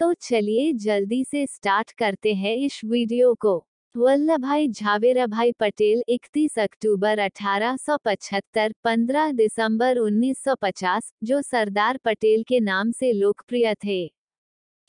तो चलिए जल्दी से स्टार्ट करते हैं इस वीडियो को। वल्लभ भाई झावेरा भाई पटेल 31 अक्टूबर 1875 15 दिसंबर 1950 जो सरदार पटेल के नाम से लोकप्रिय थे।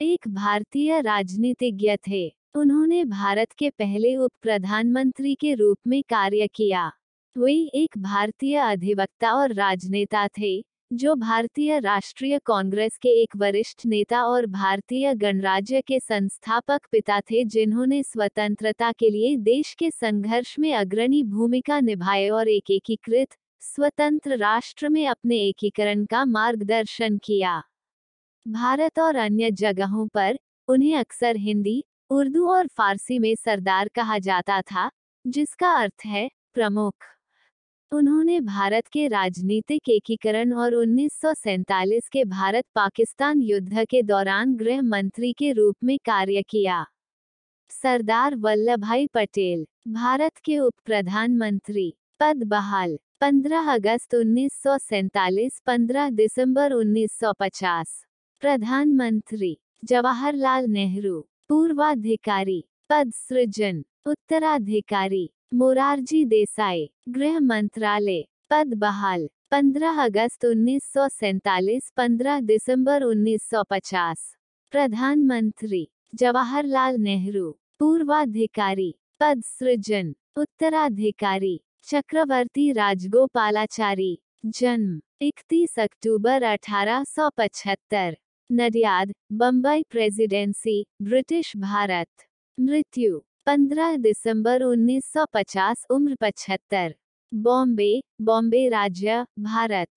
एक भारतीय राजनीतिज्ञ थे। उन्होंने भारत के पहले उप प्रधानमंत्री के रूप में कार्य किया। वे एक भारतीय अधिवक्ता और राजनेता थे। जो भारतीय राष्ट्रीय कांग्रेस के एक वरिष्ठ नेता और भारतीय गणराज्य के संस्थापक पिता थे जिन्होंने स्वतंत्रता के लिए देश के संघर्ष में अग्रणी भूमिका निभाए और एक एकीकृत स्वतंत्र राष्ट्र में अपने एकीकरण का मार्गदर्शन किया। भारत और अन्य जगहों पर, उन्हें अक्सर हिंदी, उर्दू और फारसी में सरदार कहा जाता था, जिसका अर्थ है प्रमुख। उन्होंने भारत के राजनीतिक एकीकरण और 1947 के भारत पाकिस्तान युद्ध के दौरान गृह मंत्री के रूप में कार्य किया। सरदार वल्लभ भाई पटेल, भारत के उप प्रधानमंत्री, पद बहाल 15 अगस्त 1947 15 दिसंबर 1950 प्रधानमंत्री, जवाहरलाल नेहरू, पूर्वाधिकारी, पद सृजन, उत्तराधिकारी मोरारजी देसाई, गृह मंत्रालय, पद बहाल 15 अगस्त 1947 15 दिसंबर 1950 प्रधानमंत्री, जवाहरलाल नेहरू, पूर्वाधिकारी, पद सृजन, उत्तराधिकारी, चक्रवर्ती राजगोपालाचारी, जन्म 31 अक्टूबर 1875 नडियाद बम्बई प्रेसिडेंसी, ब्रिटिश भारत। मृत्यु। 15 दिसंबर 1950 उम्र पचहत्तर। बॉम्बे बॉम्बे राज्य, भारत।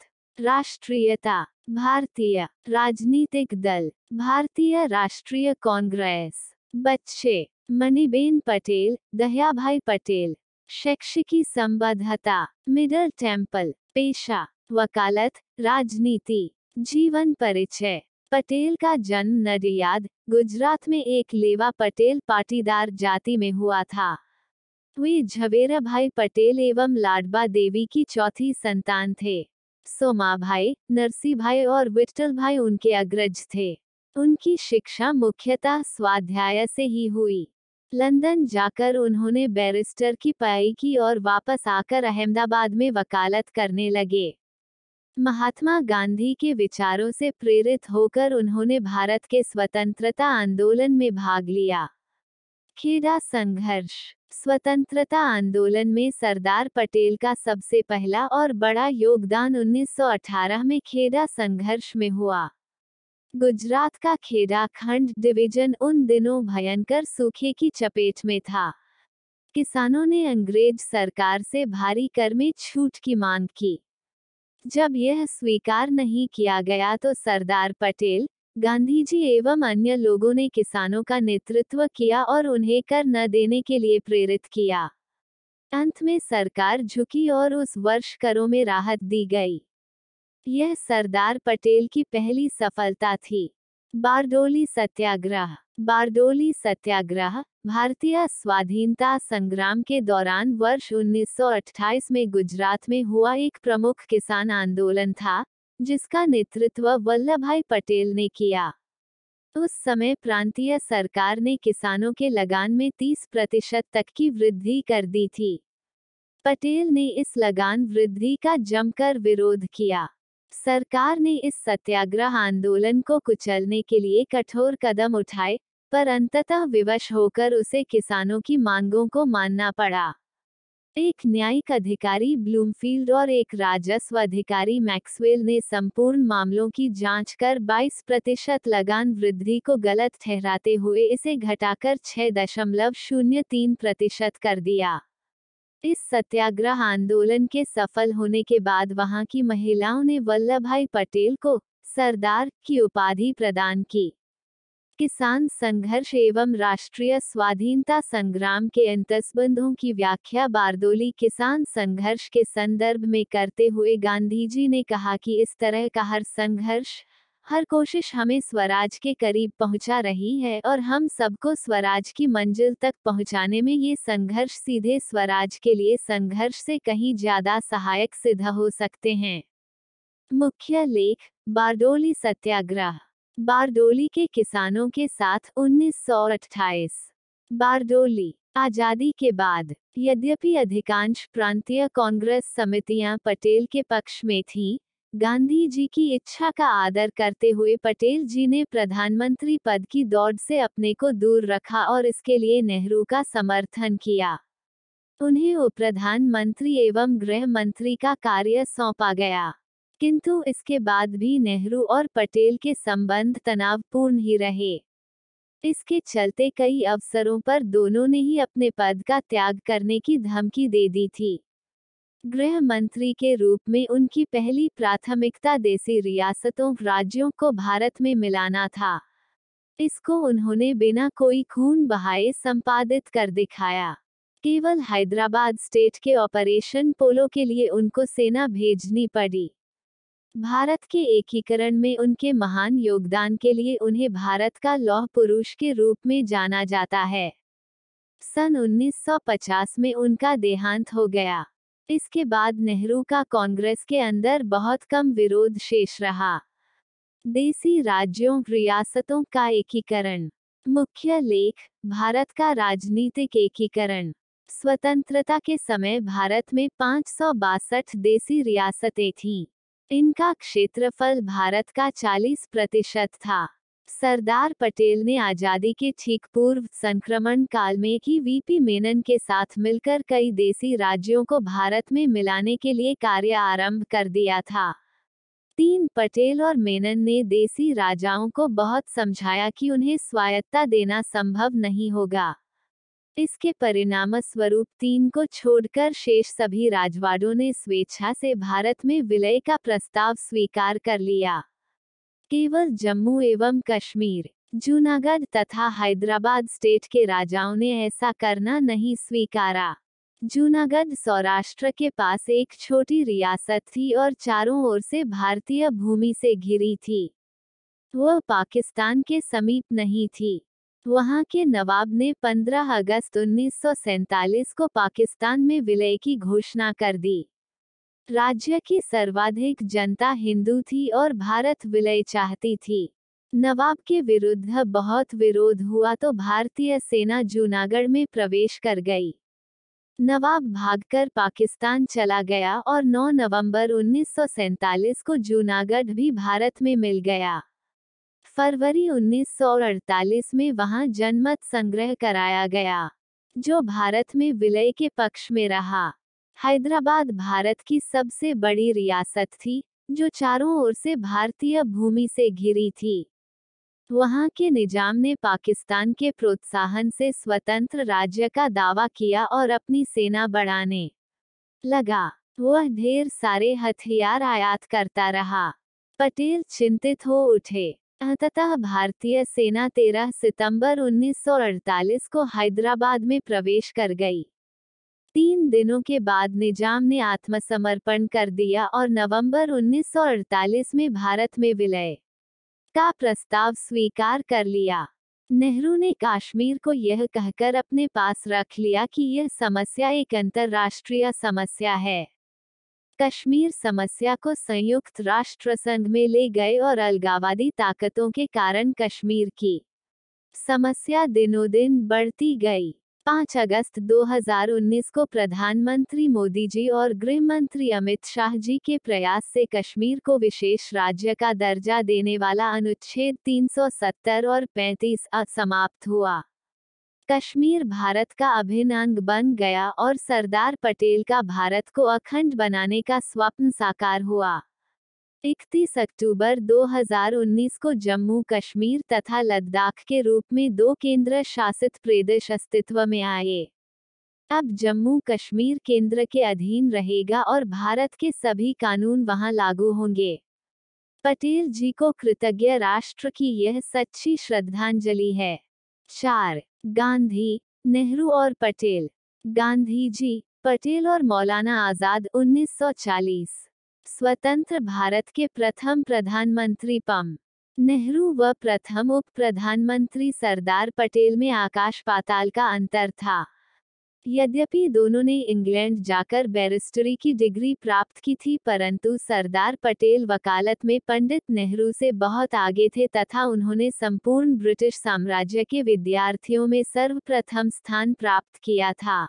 राष्ट्रीयता, भारतीय राजनीतिक दल, भारतीय राष्ट्रीय कांग्रेस। बच्चे, मणिबेन पटेल, दयाभाई पटेल। शैक्षिकी संबद्धता, मिडल टेंपल, पेशा, वकालत, राजनीति, जीवन परिचय। पटेल का जन्म नडियाद गुजरात में एक लेवा पटेल पाटीदार जाति में हुआ था। वे झवेरा भाई पटेल एवं लाडबा देवी की चौथी संतान थे। सोमा भाई नरसी भाई और विठल भाई उनके अग्रज थे। उनकी शिक्षा मुख्यतः स्वाध्याय से ही हुई। लंदन जाकर उन्होंने बैरिस्टर की पढ़ाई की और वापस आकर अहमदाबाद में वकालत करने लगे। महात्मा गांधी के विचारों से प्रेरित होकर उन्होंने भारत के स्वतंत्रता आंदोलन में भाग लिया। खेड़ा संघर्ष, स्वतंत्रता आंदोलन में सरदार पटेल का सबसे पहला और बड़ा योगदान 1918 में खेड़ा संघर्ष में हुआ। गुजरात का खेड़ा खंड डिवीज़न उन दिनों भयंकर सूखे की चपेट में था। किसानों ने अंग्रेज़ सरकार से भारी कर में छूट की मांग की। जब यह स्वीकार नहीं किया गया तो सरदार पटेल गांधी जी एवं अन्य लोगों ने किसानों का नेतृत्व किया और उन्हें कर न देने के लिए प्रेरित किया। अंत में सरकार झुकी और उस वर्ष करों में राहत दी गई। यह सरदार पटेल की पहली सफलता थी। बारडोली सत्याग्रह बारडोली सत्याग्रह, भारतीय स्वाधीनता संग्राम के दौरान वर्ष 1928 में गुजरात में हुआ एक प्रमुख किसान आंदोलन था, जिसका नेतृत्व वल्लभ भाई पटेल ने किया। उस समय प्रांतीय सरकार ने किसानों के लगान में 30 प्रतिशत तक की वृद्धि कर दी थी। पटेल ने इस लगान वृद्धि का जमकर विरोध किया। सरकार ने इस सत्याग्रह आंदोलन को कुचलने के लिए कठोर कदम उठाए पर अंततः विवश होकर उसे किसानों की मांगों को मानना पड़ा। एक न्यायिक अधिकारी ब्लूमफील्ड और एक राजस्व अधिकारी मैक्सवेल ने संपूर्ण मामलों की जाँच कर 22 प्रतिशत लगान वृद्धि को गलत ठहराते हुए इसे घटाकर छह दशमलव शून्य तीन प्रतिशत कर दिया। इस सत्याग्रह आंदोलन के सफल होने के बाद वहाँ की महिलाओं ने वल्लभ भाई पटेल को सरदार की उपाधि प्रदान की। किसान संघर्ष एवं राष्ट्रीय स्वाधीनता संग्राम के अंतस्बंधों की व्याख्या बारदोली किसान संघर्ष के संदर्भ में करते हुए गांधी जी ने कहा कि इस तरह का हर संघर्ष, हर कोशिश हमें स्वराज के करीब पहुँचा रही है और हम सबको स्वराज की मंजिल तक पहुँचाने में ये संघर्ष सीधे स्वराज के लिए संघर्ष से कहीं ज़्यादा सहायक सिद्ध हो सकते हैं। मुख्य लेख बारडोली सत्याग्रह बारडोली के किसानों के साथ 1928 बारडोली आज़ादी के बाद यद्यपि अधिकांश प्रांतीय कांग्रेस समितियाँ पटेल के पक्ष में थीं, गांधी जी की इच्छा का आदर करते हुए पटेल जी ने प्रधानमंत्री पद की दौड़ से अपने को दूर रखा और इसके लिए नेहरू का समर्थन किया। उन्हें उप प्रधानमंत्री एवं गृह मंत्री का कार्य सौंपा गया। किंतु इसके बाद भी नेहरू और पटेल के संबंध तनावपूर्ण ही रहे। इसके चलते कई अवसरों पर दोनों ने ही अपने पद का त्याग करने की धमकी दे दी थी। गृह मंत्री के रूप में उनकी पहली प्राथमिकता देसी रियासतों, राज्यों को भारत में मिलाना था। इसको उन्होंने बिना कोई खून बहाए संपादित कर दिखाया। केवल हैदराबाद स्टेट के ऑपरेशन पोलो के लिए उनको सेना भेजनी पड़ी। भारत के एकीकरण में उनके महान योगदान के लिए उन्हें भारत का लौह पुरुष के रूप में जाना जाता है। सन 1950 में उनका देहांत हो गया। इसके बाद नेहरू का कांग्रेस के अंदर बहुत कम विरोध शेष रहा। देसी राज्यों, रियासतों का एकीकरण। मुख्य लेख, भारत का राजनीतिक एकीकरण। स्वतंत्रता के समय भारत में पाँच देसी रियासतें थीं। इनका क्षेत्रफल भारत का 40 प्रतिशत था। सरदार पटेल ने आज़ादी के ठीक पूर्व संक्रमण काल में ही वीपी मेनन के साथ मिलकर कई देसी राज्यों को भारत में मिलाने के लिए कार्य आरंभ कर दिया था। तीन पटेल और मेनन ने देसी राजाओं को बहुत समझाया कि उन्हें स्वायत्ता देना संभव नहीं होगा। इसके परिणाम स्वरूप तीन को छोड़कर शेष सभी राजवाड़ों ने स्वेच्छा से भारत में विलय का प्रस्ताव स्वीकार कर लिया। केवल जम्मू एवं कश्मीर, जूनागढ़ तथा हैदराबाद स्टेट के राजाओं ने ऐसा करना नहीं स्वीकारा। जूनागढ़ सौराष्ट्र के पास एक छोटी रियासत थी और चारों ओर से भारतीय भूमि से घिरी थी। वह पाकिस्तान के समीप नहीं थी। वहाँ के नवाब ने 15 अगस्त उन्नीस को पाकिस्तान में विलय की घोषणा कर दी। राज्य की सर्वाधिक जनता हिंदू थी और भारत विलय चाहती थी। नवाब के विरुद्ध बहुत विरोध हुआ तो भारतीय सेना जूनागढ़ में प्रवेश कर गई। नवाब भागकर पाकिस्तान चला गया और 9 नवंबर उन्नीस को जूनागढ़ भी भारत में मिल गया। फरवरी 1948 में वहाँ जनमत संग्रह कराया गया, जो भारत में विलय के पक्ष में रहा। हैदराबाद भारत की सबसे बड़ी रियासत थी, जो चारों ओर से भारतीय भूमि से घिरी थी। वहाँ के निज़ाम ने पाकिस्तान के प्रोत्साहन से स्वतंत्र राज्य का दावा किया और अपनी सेना बढ़ाने लगा। वह ढेर सारे हथियार आयात करता रहा। पटेल चिंतित हो उठे। अंततः भारतीय सेना 13 सितंबर 1948 को हैदराबाद में प्रवेश कर गई। तीन दिनों के बाद निज़ाम ने आत्मसमर्पण कर दिया और नवंबर 1948 में भारत में विलय का प्रस्ताव स्वीकार कर लिया। नेहरू ने कश्मीर को यह कहकर अपने पास रख लिया कि यह समस्या एक अंतर्राष्ट्रीय समस्या है। कश्मीर समस्या को संयुक्त राष्ट्र संघ में ले गए और अलगावादी ताकतों के कारण कश्मीर की समस्या दिनों दिन बढ़ती गई। 5 अगस्त 2019 को प्रधानमंत्री मोदी जी और गृह मंत्री अमित शाह जी के प्रयास से कश्मीर को विशेष राज्य का दर्जा देने वाला अनुच्छेद 370 और 35 असमाप्त हुआ। कश्मीर भारत का अभिन्न अंग बन गया और सरदार पटेल का भारत को अखंड बनाने का स्वप्न साकार हुआ। 31 अक्टूबर 2019 को जम्मू कश्मीर तथा लद्दाख के रूप में दो केंद्र शासित प्रदेश अस्तित्व में आए। अब जम्मू कश्मीर केंद्र के अधीन रहेगा और भारत के सभी कानून वहाँ लागू होंगे। पटेल जी को कृतज्ञ राष्ट्र की यह सच्ची श्रद्धांजलि है। चार गांधी, नेहरू और पटेल। गांधी जी पटेल और मौलाना आज़ाद 1940 स्वतंत्र भारत के प्रथम प्रधानमंत्री पम। नेहरू व प्रथम उप प्रधानमंत्री सरदार पटेल में आकाश पाताल का अंतर था। यद्यपि दोनों ने इंग्लैंड जाकर बैरिस्टरी की डिग्री प्राप्त की थी, परंतु सरदार पटेल वकालत में पंडित नेहरू से बहुत आगे थे तथा उन्होंने संपूर्ण ब्रिटिश साम्राज्य के विद्यार्थियों में सर्वप्रथम स्थान प्राप्त किया था।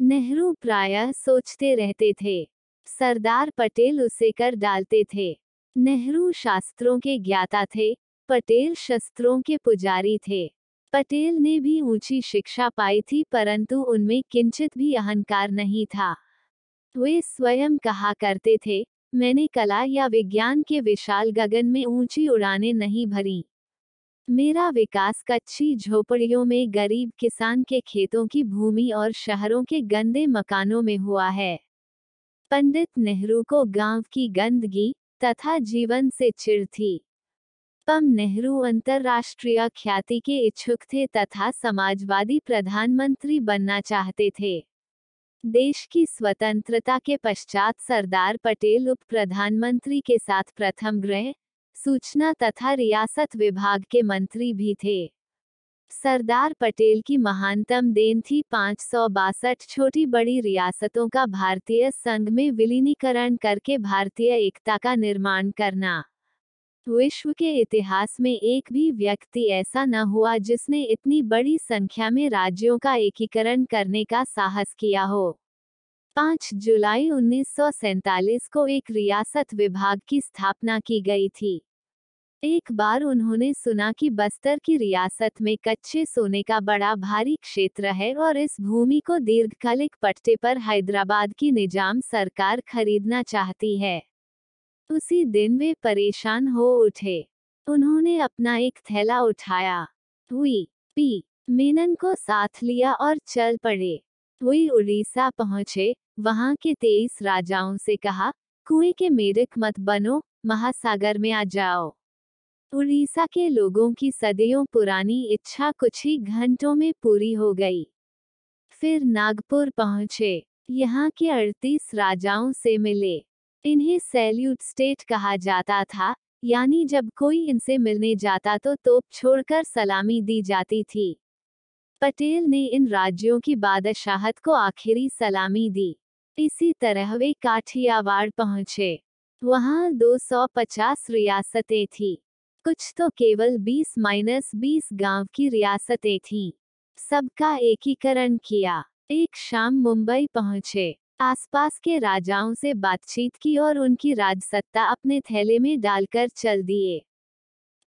नेहरू प्रायः सोचते रहते थे। सरदार पटेल उसे कर डालते थे। नेहरू शास्त्रों के ज्ञाता थे, पटेल शस्त्रों के पुजारी थे। पटेल ने भी ऊँची शिक्षा पाई थी, परंतु उनमें किंचित भी अहंकार नहीं था। वे स्वयं कहा करते थे, मैंने कला या विज्ञान के विशाल गगन में ऊँची उड़ाने नहीं भरी। मेरा विकास कच्ची झोपड़ियों में गरीब किसान के खेतों की भूमि और शहरों के गंदे मकानों में हुआ है। पंडित नेहरू को गाँव की गंदगी तथा जीवन से चिढ़ थी। पम नेहरू अंतर्राष्ट्रीय ख्याति के इच्छुक थे तथा समाजवादी प्रधानमंत्री बनना चाहते थे। देश की स्वतंत्रता के पश्चात सरदार पटेल उप प्रधानमंत्री के साथ प्रथम गृह, सूचना तथा रियासत विभाग के मंत्री भी थे। सरदार पटेल की महानतम देन थी पाँच सौ बासठ छोटी बड़ी रियासतों का भारतीय संघ में विलीनीकरण करके भारतीय एकता का निर्माण करना। विश्व के इतिहास में एक भी व्यक्ति ऐसा न हुआ जिसने इतनी बड़ी संख्या में राज्यों का एकीकरण करने का साहस किया हो। 5 जुलाई उन्नीस को एक रियासत विभाग की स्थापना की गई थी। एक बार उन्होंने सुना कि बस्तर की रियासत में कच्चे सोने का बड़ा भारी क्षेत्र है और इस भूमि को दीर्घकालिक पट्टे पर हैदराबाद की निज़ाम सरकार खरीदना चाहती है। उसी दिन वे परेशान हो उठे। उन्होंने अपना एक थैला उठाया। हुई, पी, मेनन को साथ लिया और चल पड़े। हुई उड़ीसा पहुँचे। वहाँ के तेईस राजाओं से कहा, कुएँ के मेढक मत बनो, महासागर में आ जाओ। उड़ीसा के लोगों की सदियों पुरानी इच्छा कुछ ही घंटों में पूरी हो गई। फिर नागपुर पहुँचे। यहाँ के अड़तीस राजाओं से मिले। इन्हें सैल्यूट स्टेट कहा जाता था, यानी जब कोई इनसे मिलने जाता तो तोप छोड़कर सलामी दी जाती थी। पटेल ने इन राज्यों की बादशाहत को आखिरी सलामी दी। इसी तरह वे काठियावाड़ पहुँचे। वहाँ 250 रियासतें थी। कुछ तो केवल 20 माइनस बीस गाँव की रियासतें थीं। सबका एकीकरण किया। एक शाम मुंबई पहुँचे। आसपास के राजाओं से बातचीत की और उनकी राजसत्ता अपने थैले में डालकर चल दिए।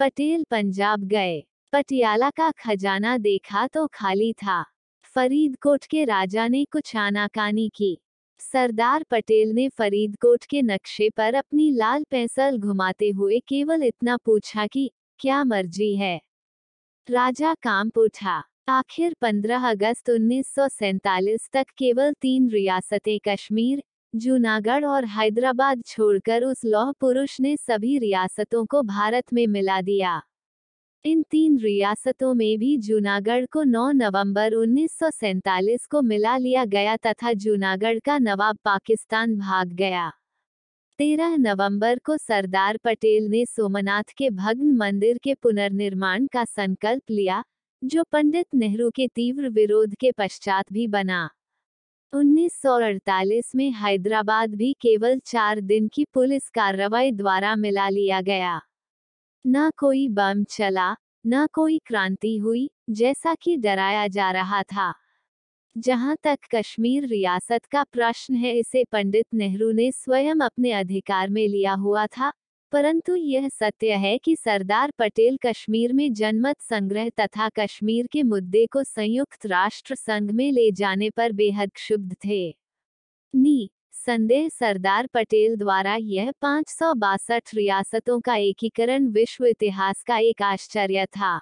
पटेल पंजाब गए। पटियाला का खजाना देखा तो खाली था। फरीदकोट के राजा ने कुछ आनाकानी की। सरदार पटेल ने फरीदकोट के नक्शे पर अपनी लाल पेंसिल घुमाते हुए केवल इतना पूछा कि, क्या मर्ज़ी है? राजा काम उठा। आखिर 15 अगस्त उन्नीस तक केवल तीन रियासतें कश्मीर, जूनागढ़ और हैदराबाद छोड़कर उस लौह पुरुष ने सभी रियासतों को भारत में मिला दिया। इन तीन रियासतों में भी जूनागढ़ को 9 नवंबर उन्नीस को मिला लिया गया तथा जूनागढ़ का नवाब पाकिस्तान भाग गया। 13 नवंबर को सरदार पटेल ने सोमनाथ के भग्न मंदिर के पुनर्निर्माण का संकल्प लिया जो पंडित नेहरू के तीव्र विरोध के पश्चात भी बना। 1948 में हैदराबाद भी केवल चार दिन की पुलिस कार्रवाई द्वारा मिला लिया गया। न कोई बम चला, न कोई क्रांति हुई, जैसा कि डराया जा रहा था। जहाँ तक कश्मीर रियासत का प्रश्न है, इसे पंडित नेहरू ने स्वयं अपने अधिकार में लिया हुआ था। परंतु यह सत्य है कि सरदार पटेल कश्मीर में जनमत संग्रह तथा कश्मीर के मुद्दे को संयुक्त राष्ट्र संघ में ले जाने पर बेहद क्षुब्ध थे। नी, संदेह सरदार पटेल द्वारा यह पाँच रियासतों का एकीकरण विश्व इतिहास का एक आश्चर्य था।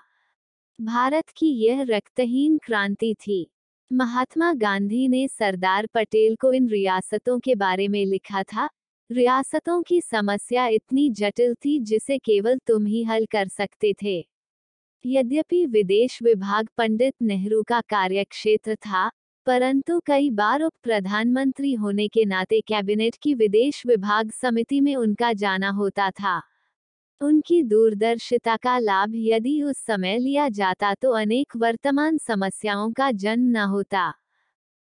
भारत की यह रक्तहीन क्रांति थी। महात्मा गांधी ने सरदार पटेल को इन रियासतों के बारे में लिखा था रियासतों की समस्या इतनी जटिल थी जिसे केवल तुम ही हल कर सकते थे। यद्यपि विदेश विभाग पंडित नेहरू का कार्यक्षेत्र था, परंतु कई बार उप प्रधानमंत्री होने के नाते कैबिनेट की विदेश विभाग समिति में उनका जाना होता था। उनकी दूरदर्शिता का लाभ यदि उस समय लिया जाता तो अनेक वर्तमान समस्याओं का जन्म न होता।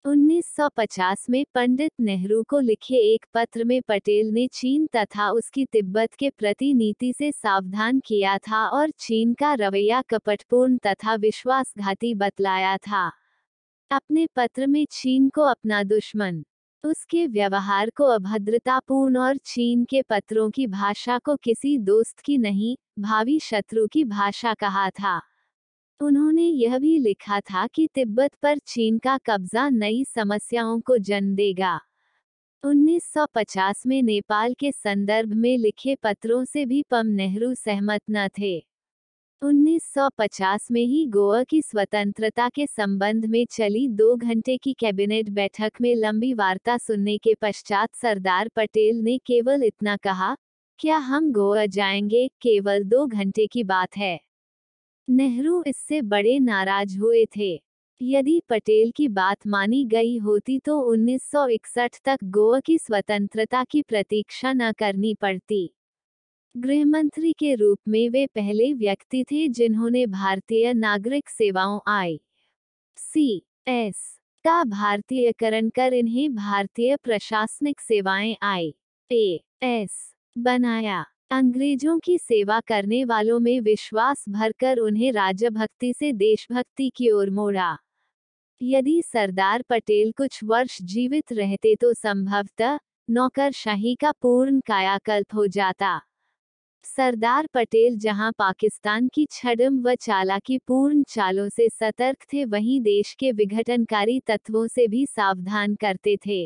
1950 में पंडित नेहरू को लिखे एक पत्र में पटेल ने चीन तथा उसकी तिब्बत के प्रति नीति से सावधान किया था और चीन का रवैया कपटपूर्ण तथा विश्वासघाती बतलाया था। अपने पत्र में चीन को अपना दुश्मन, उसके व्यवहार को अभद्रतापूर्ण और चीन के पत्रों की भाषा को किसी दोस्त की नहीं, भावी शत्रु की भाषा कहा था। उन्होंने यह भी लिखा था कि तिब्बत पर चीन का कब्जा नई समस्याओं को जन्म देगा। 1950 में नेपाल के संदर्भ में लिखे पत्रों से भी पम नेहरू सहमत न थे। 1950 में ही गोवा की स्वतंत्रता के संबंध में चली दो घंटे की कैबिनेट बैठक में लंबी वार्ता सुनने के पश्चात सरदार पटेल ने केवल इतना कहा, क्या हम गोवा जाएँगे? केवल दो घंटे की बात है। नेहरू इससे बड़े नाराज़ हुए थे। यदि पटेल की बात मानी गई होती तो 1961 तक गोवा की स्वतंत्रता की प्रतीक्षा न करनी पड़ती। गृहमंत्री के रूप में वे पहले व्यक्ति थे जिन्होंने भारतीय नागरिक सेवाओं आई। सी। एस। का भारतीयकरण कर इन्हें भारतीय प्रशासनिक सेवाएँ आई। ए। एस। बनाया। अंग्रेज़ों की सेवा करने वालों में विश्वास भरकर उन्हें राजभक्ति से देशभक्ति की ओर मोड़ा। यदि सरदार पटेल कुछ वर्ष जीवित रहते तो संभवतः नौकरशाही का पूर्ण कायाकल्प हो जाता। सरदार पटेल जहाँ पाकिस्तान की छडम व चालाकी पूर्ण चालों से सतर्क थे, वहीं देश के विघटनकारी तत्वों से भी सावधान करते थे।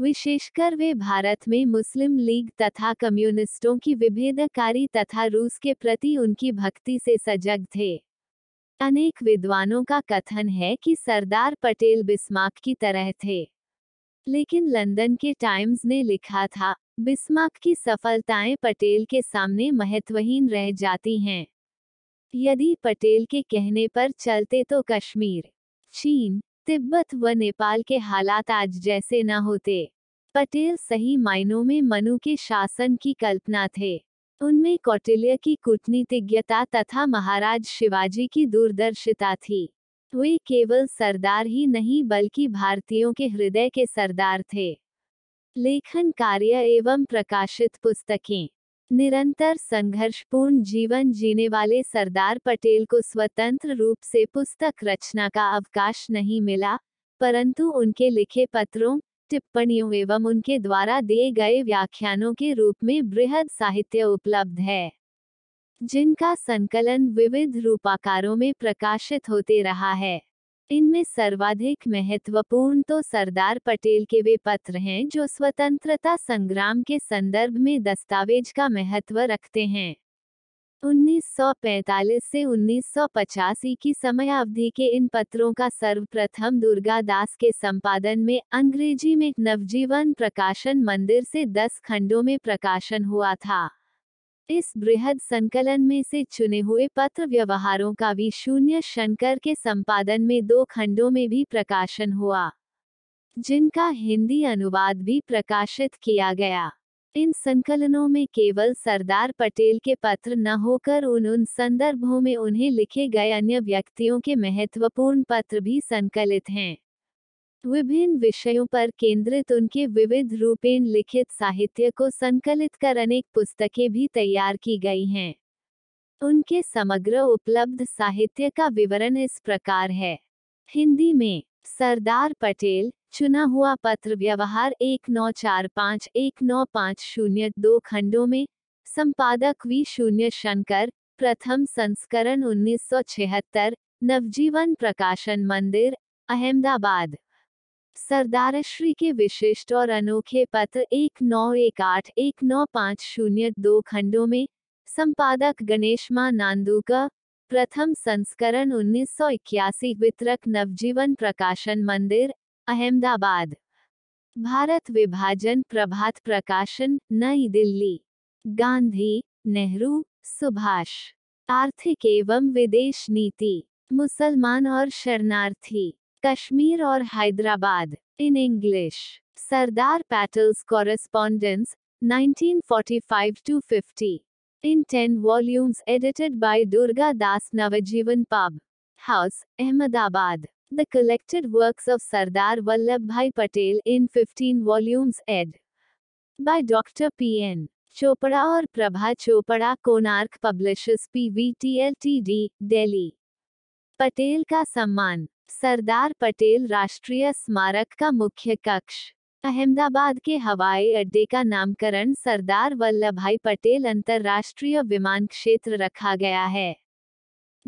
विशेषकर वे भारत में मुस्लिम लीग तथा कम्युनिस्टों की विभेदकारी तथा रूस के प्रति उनकी भक्ति से सजग थे। अनेक विद्वानों का कथन है कि सरदार पटेल बिस्मार्क की तरह थे। लेकिन लंदन के टाइम्स ने लिखा था बिस्मार्क की सफलताएँ पटेल के सामने महत्वहीन रह जाती हैं। यदि पटेल के कहने पर चलते तो कश्मीर, चीन तिब्बत व नेपाल के हालात आज जैसे न होते। पटेल सही मायनों में मनु के शासन की कल्पना थे। उनमें कौटिल्य की कूटनीतिज्ञता तथा महाराज शिवाजी की दूरदर्शिता थी। वे केवल सरदार ही नहीं, बल्कि भारतीयों के हृदय के सरदार थे। लेखन कार्य एवं प्रकाशित पुस्तकें। निरंतर संघर्षपूर्ण जीवन जीने वाले सरदार पटेल को स्वतंत्र रूप से पुस्तक रचना का अवकाश नहीं मिला, परंतु उनके लिखे पत्रों, टिप्पणियों एवं उनके द्वारा दिए गए व्याख्यानों के रूप में बृहद साहित्य उपलब्ध है। जिनका संकलन विविध रूपाकारों में प्रकाशित होते रहा है। इनमें सर्वाधिक महत्वपूर्ण तो सरदार पटेल के वे पत्र हैं जो स्वतंत्रता संग्राम के संदर्भ में दस्तावेज़ का महत्व रखते हैं। 1945 से 1985 की समयावधि के इन पत्रों का सर्वप्रथम दुर्गा दास के संपादन में अंग्रेज़ी में नवजीवन प्रकाशन मंदिर से 10 खंडों में प्रकाशन हुआ था। इस बृहद संकलन में से चुने हुए पत्र व्यवहारों का भी शून्य शंकर के संपादन में दो खंडों में भी प्रकाशन हुआ, जिनका हिंदी अनुवाद भी प्रकाशित किया गया। इन संकलनों में केवल सरदार पटेल के पत्र न होकर उन उन संदर्भों में उन्हें लिखे गए अन्य व्यक्तियों के महत्वपूर्ण पत्र भी संकलित हैं। विभिन्न विषयों पर केंद्रित उनके विविध रूपेण लिखित साहित्य को संकलित कर अनेक पुस्तकें भी तैयार की गई हैं। उनके समग्र उपलब्ध साहित्य का विवरण इस प्रकार है। हिंदी में, सरदार पटेल, चुना हुआ पत्र व्यवहार एक नौ चार पाँच, एक नौ पाँच शून्य दो खंडों में, संपादक वी शून्य शंकर, प्रथम संस्करण उन्नीस सौ छिहत्तर, नवजीवन प्रकाशन मंदिर, अहमदाबाद। सरदारश्री के विशिष्ट और अनोखे पत्र एक नौ एक आठ एक नौ पाँच शून्य दो खंडों में, संपादक गणेश माँ नांदू का प्रथम संस्करण उन्नीस सौ इक्यासी वितरक नवजीवन प्रकाशन मंदिर, अहमदाबाद। भारत विभाजन प्रभात प्रकाशन, नई दिल्ली। गांधी, नेहरू, सुभाष। आर्थिक एवं विदेश नीति, मुसलमान और शरणार्थी। कश्मीर और Hyderabad in English Sardar Patel's correspondence 1945-50 in 10 volumes edited by Durga Das Navajivan pub house Ahmedabad the collected works of Sardar Vallabhbhai Patel in 15 volumes ed by doctor P N Chopra और Prabha Chopra Konark publishers P V T L T D Delhi Patel का सम्मान सरदार पटेल राष्ट्रीय स्मारक का मुख्य कक्ष। अहमदाबाद के हवाई अड्डे का नामकरण सरदार वल्लभ भाई पटेल अंतर्राष्ट्रीय विमान क्षेत्र रखा गया है।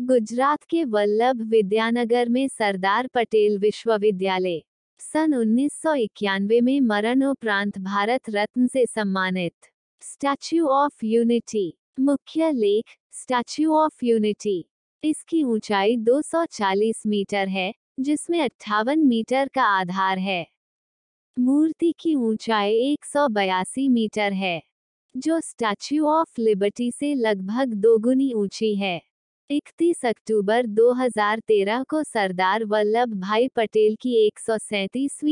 गुजरात के वल्लभ विद्यानगर में सरदार पटेल विश्वविद्यालय। सन उन्नीस सौ इक्यानवे में मरण उपरांत भारत रत्न से सम्मानित। Statue of Unity. मुख्य लेख, स्टैच्यू ऑफ़ यूनिटी। इसकी ऊंचाई 240 मीटर है, जिसमें अट्ठावन मीटर का आधार है। मूर्ति की ऊंचाई एक सौ बयासी मीटर है, जो स्टैच्यू ऑफ़ लिबर्टी से लगभग दोगुनी ऊँची है। इकतीस अक्टूबर 2013 को सरदार वल्लभ भाई पटेल की एक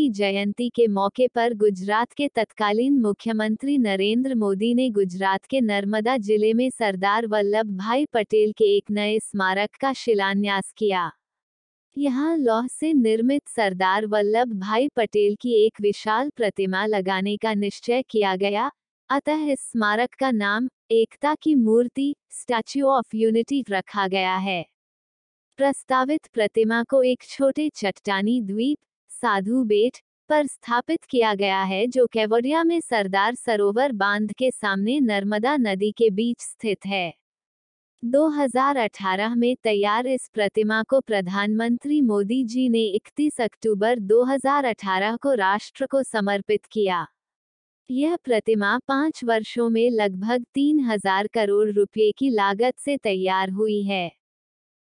जयंती के मौके पर गुजरात के तत्कालीन मुख्यमंत्री नरेंद्र मोदी ने गुजरात के नर्मदा ज़िले में सरदार वल्लभ भाई पटेल के एक नए स्मारक का शिलान्यास किया। यहाँ लौह से निर्मित सरदार वल्लभ भाई पटेल की एक विशाल प्रतिमा लगाने का निश्चय किया गया। अतः इस स्मारक का नाम एकता की मूर्ति, स्टैच्यू ऑफ़ यूनिटी रखा गया है। प्रस्तावित प्रतिमा को एक छोटे चट्टानी द्वीप, साधु बेट पर स्थापित किया गया है जो केवडिया में सरदार सरोवर बाँध के सामने नर्मदा नदी के बीच स्थित है। 2018 में तैयार इस प्रतिमा को प्रधानमंत्री मोदी जी ने 31 अक्टूबर 2018 को राष्ट्र को समर्पित किया। यह प्रतिमा पाँच वर्षों में लगभग तीन हज़ार करोड़ रुपये की लागत से तैयार हुई है।